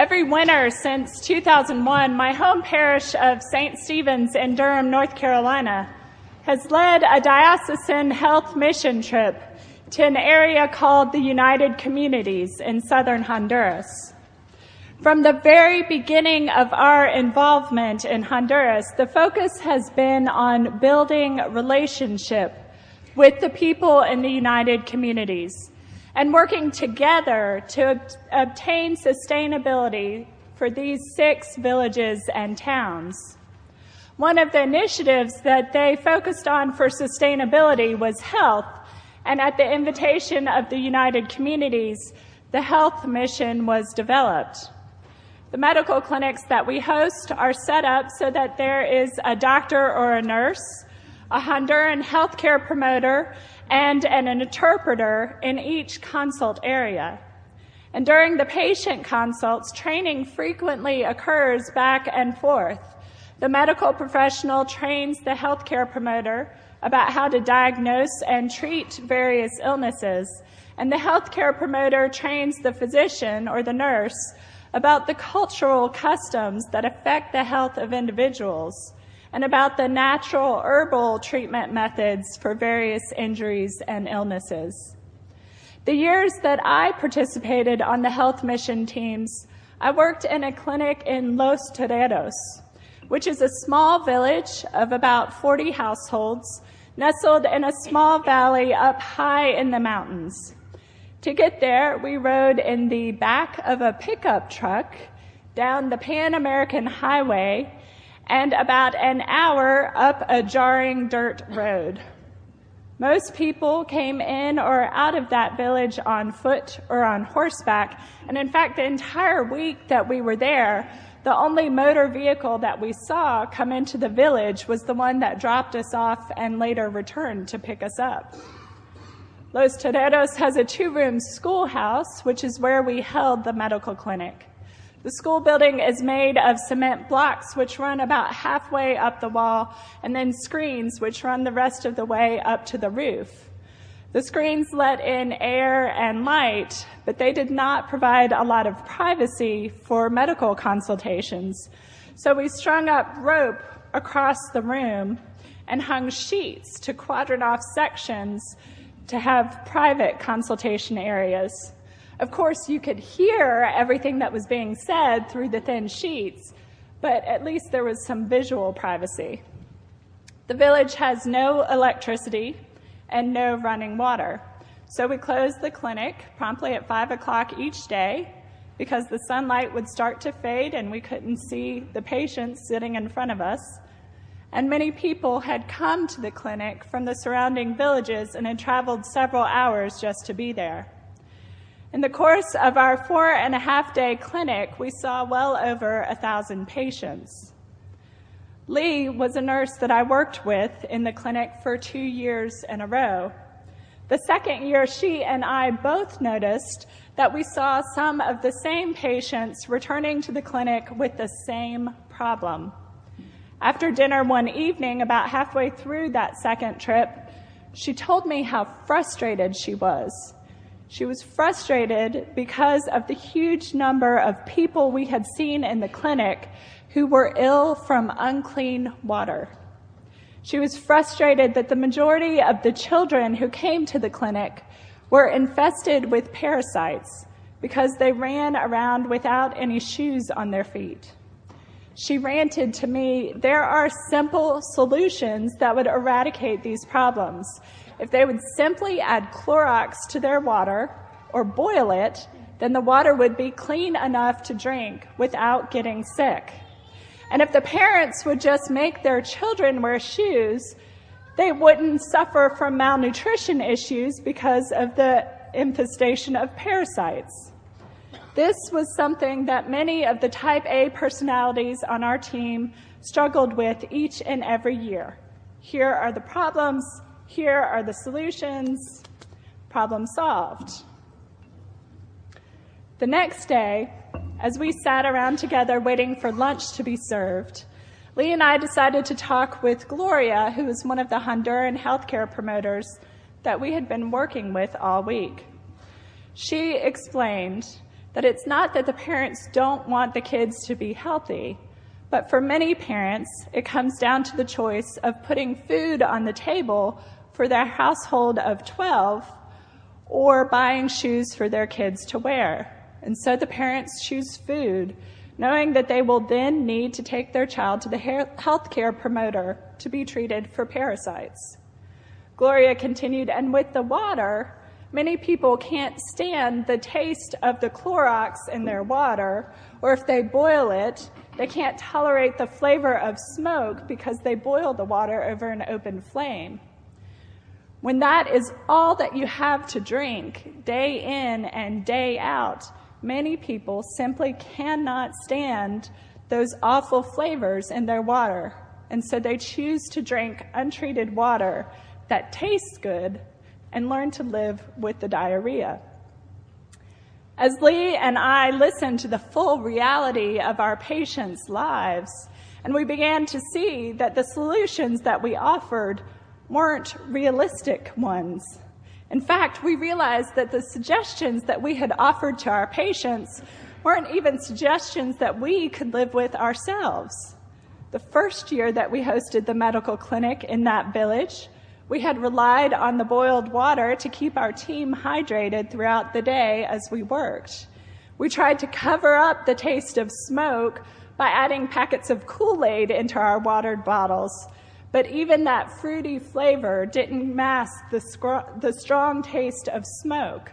Every winter since 2001, my home parish of St. Stephen's in Durham, North Carolina, has led a diocesan health mission trip to an area called the United Communities in southern Honduras. From the very beginning of our involvement in Honduras, the focus has been on building relationship with the people in the United Communities and working together to ob- obtain sustainability for these six villages and towns. One of the initiatives that they focused on for sustainability was health, and at the invitation of the United Communities, the health mission was developed. The medical clinics that we host are set up so that there is a doctor or a nurse, a Honduran healthcare promoter, and an interpreter in each consult area. And during the patient consults, training frequently occurs back and forth. The medical professional trains the healthcare promoter about how to diagnose and treat various illnesses. And the healthcare promoter trains the physician or the nurse about the cultural customs that affect the health of individuals and about the natural herbal treatment methods for various injuries and illnesses. The years that I participated on the health mission teams, I worked in a clinic in Los Toreros, which is a small village of about 40 households nestled in a small valley up high in the mountains. To get there, we rode in the back of a pickup truck down the Pan American Highway and about an hour up a jarring dirt road. Most people came in or out of that village on foot or on horseback, and in fact, the entire week that we were there, the only motor vehicle that we saw come into the village was the one that dropped us off and later returned to pick us up. Los Toreros has a two room schoolhouse, which is where we held the medical clinic. The school building is made of cement blocks, which run about halfway up the wall, and then screens, which run the rest of the way up to the roof. The screens let in air and light, but they did not provide a lot of privacy for medical consultations. So we strung up rope across the room and hung sheets to quadrant off sections to have private consultation areas. Of course, you could hear everything that was being said through the thin sheets, but at least there was some visual privacy. The village has no electricity and no running water. So we closed the clinic promptly at 5 o'clock each day because the sunlight would start to fade and we couldn't see the patients sitting in front of us. And many people had come to the clinic from the surrounding villages and had traveled several hours just to be there. In the course of our four and a half day clinic, we saw well over a thousand patients. Lee was a nurse that I worked with in the clinic for two years in a row. The second year, she and I both noticed that we saw some of the same patients returning to the clinic with the same problem. After dinner one evening, about halfway through that second trip, she told me how frustrated she was she was frustrated because of the huge number of people we had seen in the clinic who were ill from unclean water. She was frustrated that the majority of the children who came to the clinic were infested with parasites because they ran around without any shoes on their feet. She ranted to me, there are simple solutions that would eradicate these problems. If they would simply add Clorox to their water or boil it, then the water would be clean enough to drink without getting sick. And if the parents would just make their children wear shoes, they wouldn't suffer from malnutrition issues because of the infestation of parasites. This was something that many of the type A personalities on our team struggled with each and every year. Here are the problems, here are the solutions. Problem solved. The next day, as we sat around together waiting for lunch to be served, Lee and I decided to talk with Gloria, who is one of the Honduran healthcare promoters that we had been working with all week. She explained That it's not that the parents don't want the kids to be healthy, but for many parents, it comes down to the choice of putting food on the table for their household of 12 or buying shoes for their kids to wear. And so the parents choose food, knowing that they will then need to take their child to the healthcare promoter to be treated for parasites. Gloria continued, and with the water, many people can't stand the taste of the Clorox in their water, or if they boil it, they can't tolerate the flavor of smoke because they boil the water over an open flame. When that is all that you have to drink day in and day out, many people simply cannot stand those awful flavors in their water. And so they choose to drink untreated water that tastes good and learn to live with the diarrhea. As Lee and I listened to the full reality of our patients' lives, and we began to see that the solutions that we offered weren't realistic ones. In fact, we realized that the suggestions that we had offered to our patients weren't even suggestions that we could live with ourselves. The first year that we hosted the medical clinic in that village, we had relied on the boiled water to keep our team hydrated throughout the day as we worked. We tried to cover up the taste of smoke by adding packets of Kool-Aid into our watered bottles. But even that fruity flavor didn't mask the, scr- the strong taste of smoke.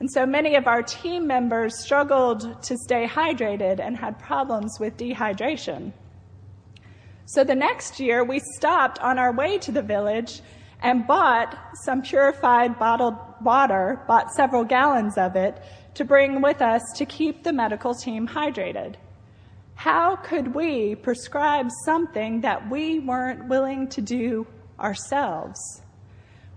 And so many of our team members struggled to stay hydrated and had problems with dehydration. So the next year, we stopped on our way to the village and bought some purified bottled water, bought several gallons of it to bring with us to keep the medical team hydrated. How could we prescribe something that we weren't willing to do ourselves?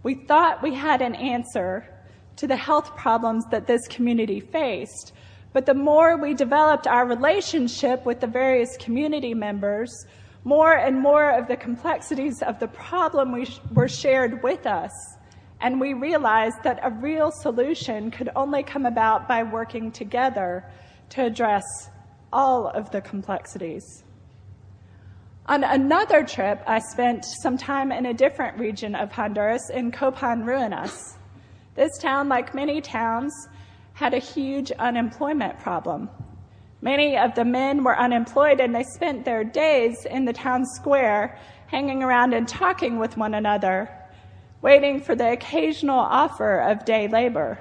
We thought we had an answer to the health problems that this community faced, but the more we developed our relationship with the various community members, more and more of the complexities of the problem we sh- were shared with us, and we realized that a real solution could only come about by working together to address all of the complexities. On another trip, I spent some time in a different region of Honduras in Copan Ruinas. This town, like many towns, had a huge unemployment problem. Many of the men were unemployed and they spent their days in the town square hanging around and talking with one another, waiting for the occasional offer of day labor.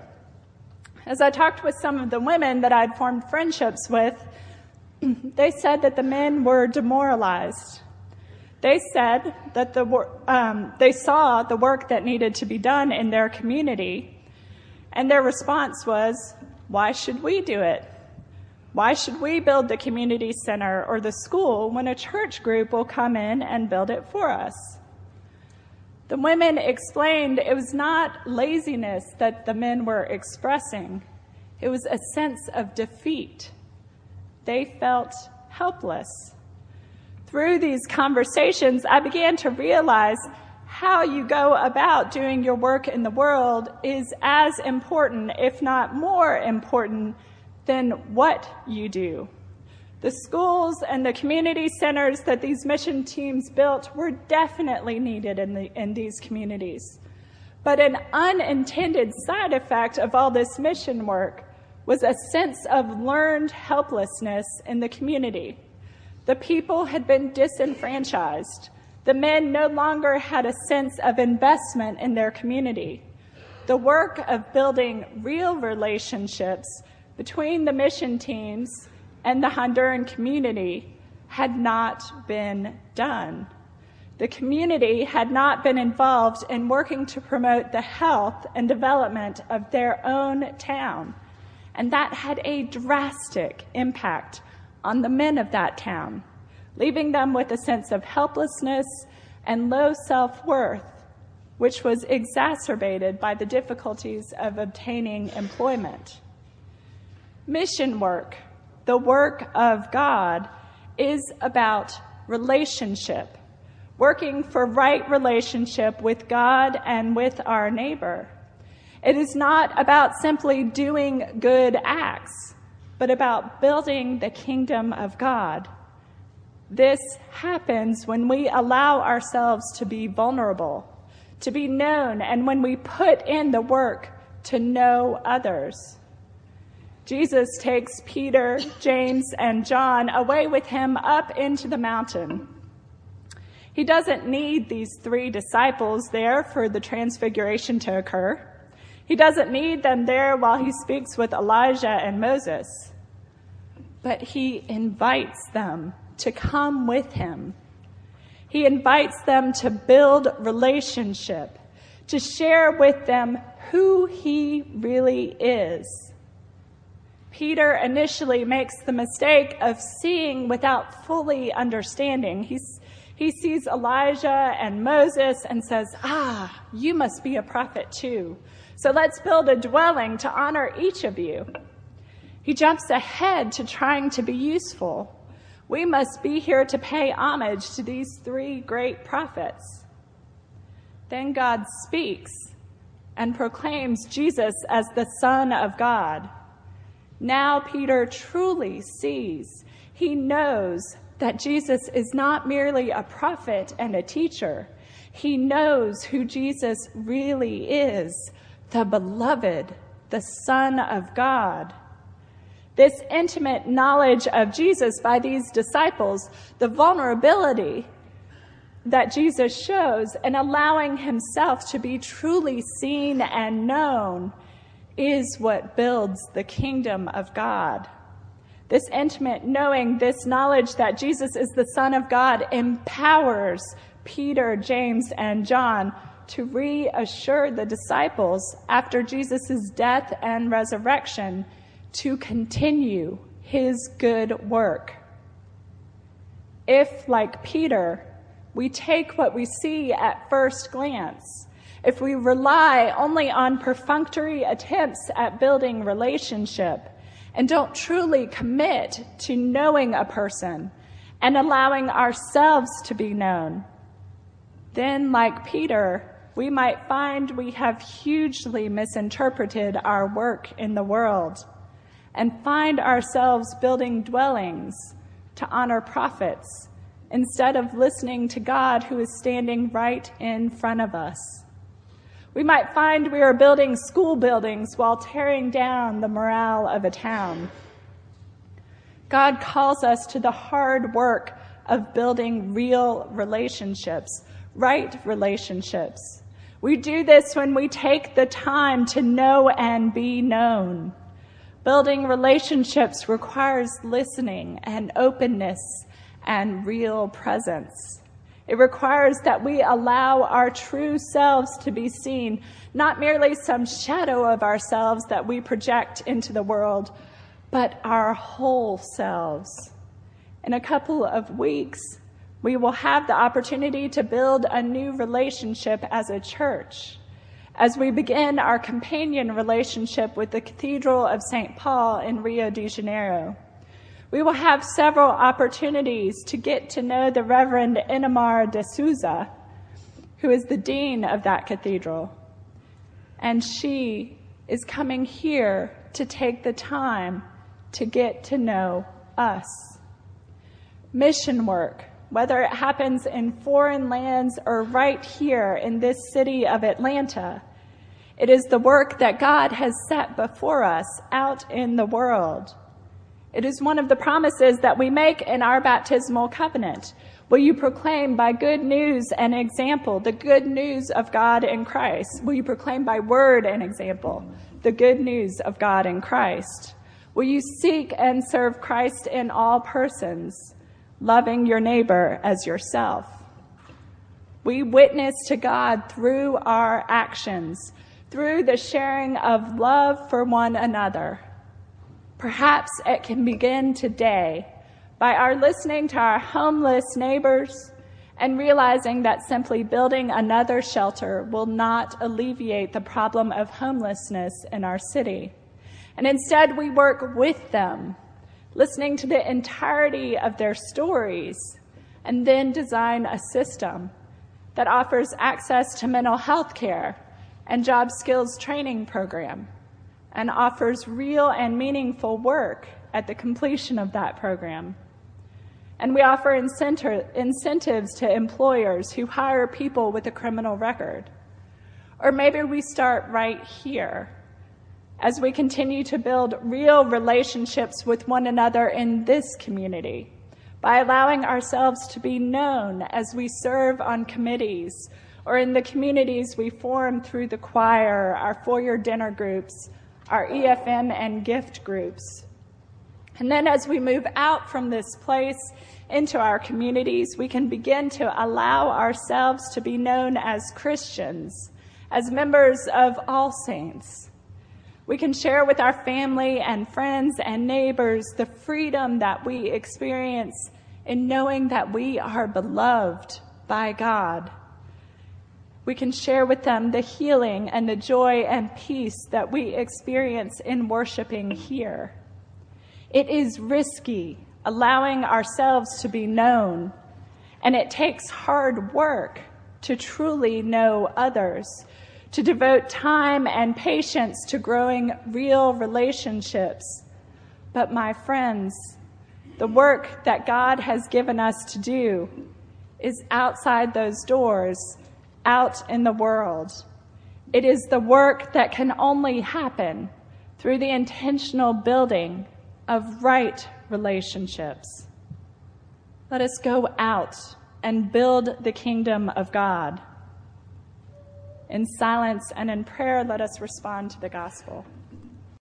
As I talked with some of the women that I'd formed friendships with, they said that the men were demoralized. They said that the, um, they saw the work that needed to be done in their community, and their response was, why should we do it? Why should we build the community center or the school when a church group will come in and build it for us? The women explained it was not laziness that the men were expressing, it was a sense of defeat. They felt helpless. Through these conversations, I began to realize how you go about doing your work in the world is as important, if not more important, than what you do. The schools and the community centers that these mission teams built were definitely needed in, the, in these communities. But an unintended side effect of all this mission work was a sense of learned helplessness in the community. The people had been disenfranchised. The men no longer had a sense of investment in their community. The work of building real relationships between the mission teams and the Honduran community had not been done. The community had not been involved in working to promote the health and development of their own town. And that had a drastic impact on the men of that town, leaving them with a sense of helplessness and low self worth, which was exacerbated by the difficulties of obtaining employment. Mission work, the work of God, is about relationship, working for right relationship with God and with our neighbor. It is not about simply doing good acts, but about building the kingdom of God. This happens when we allow ourselves to be vulnerable, to be known, and when we put in the work to know others. Jesus takes Peter, James, and John away with him up into the mountain. He doesn't need these three disciples there for the transfiguration to occur. He doesn't need them there while he speaks with Elijah and Moses. But he invites them to come with him. He invites them to build relationship, to share with them who he really is. Peter initially makes the mistake of seeing without fully understanding. He's he sees Elijah and Moses and says, Ah, you must be a prophet too. So let's build a dwelling to honor each of you. He jumps ahead to trying to be useful. We must be here to pay homage to these three great prophets. Then God speaks and proclaims Jesus as the Son of God. Now Peter truly sees, he knows that Jesus is not merely a prophet and a teacher. He knows who Jesus really is the beloved, the Son of God. This intimate knowledge of Jesus by these disciples, the vulnerability that Jesus shows and allowing himself to be truly seen and known is what builds the kingdom of God. This intimate knowing, this knowledge that Jesus is the Son of God empowers Peter, James, and John to reassure the disciples after Jesus' death and resurrection to continue his good work. If, like Peter, we take what we see at first glance, if we rely only on perfunctory attempts at building relationship, and don't truly commit to knowing a person and allowing ourselves to be known, then, like Peter, we might find we have hugely misinterpreted our work in the world and find ourselves building dwellings to honor prophets instead of listening to God who is standing right in front of us. We might find we are building school buildings while tearing down the morale of a town. God calls us to the hard work of building real relationships, right relationships. We do this when we take the time to know and be known. Building relationships requires listening and openness and real presence. It requires that we allow our true selves to be seen, not merely some shadow of ourselves that we project into the world, but our whole selves. In a couple of weeks, we will have the opportunity to build a new relationship as a church. As we begin our companion relationship with the Cathedral of St. Paul in Rio de Janeiro. We will have several opportunities to get to know the Reverend Inamar de Souza, who is the dean of that cathedral. And she is coming here to take the time to get to know us. Mission work, whether it happens in foreign lands or right here in this city of Atlanta, it is the work that God has set before us out in the world. It is one of the promises that we make in our baptismal covenant. Will you proclaim by good news and example the good news of God in Christ? Will you proclaim by word and example the good news of God in Christ? Will you seek and serve Christ in all persons, loving your neighbor as yourself? We witness to God through our actions, through the sharing of love for one another Perhaps it can begin today by our listening to our homeless neighbors and realizing that simply building another shelter will not alleviate the problem of homelessness in our city. And instead, we work with them, listening to the entirety of their stories, and then design a system that offers access to mental health care and job skills training program and offers real and meaningful work at the completion of that program. And we offer incentives to employers who hire people with a criminal record. Or maybe we start right here as we continue to build real relationships with one another in this community by allowing ourselves to be known as we serve on committees or in the communities we form through the choir, our four-year dinner groups, our EFM and gift groups. And then as we move out from this place into our communities, we can begin to allow ourselves to be known as Christians, as members of All Saints. We can share with our family and friends and neighbors the freedom that we experience in knowing that we are beloved by God. We can share with them the healing and the joy and peace that we experience in worshiping here. It is risky allowing ourselves to be known, and it takes hard work to truly know others, to devote time and patience to growing real relationships. But my friends, the work that God has given us to do is outside those doors out in the world. It is the work that can only happen through the intentional building of right relationships. Let us go out and build the kingdom of God. In silence and in prayer, let us respond to the gospel.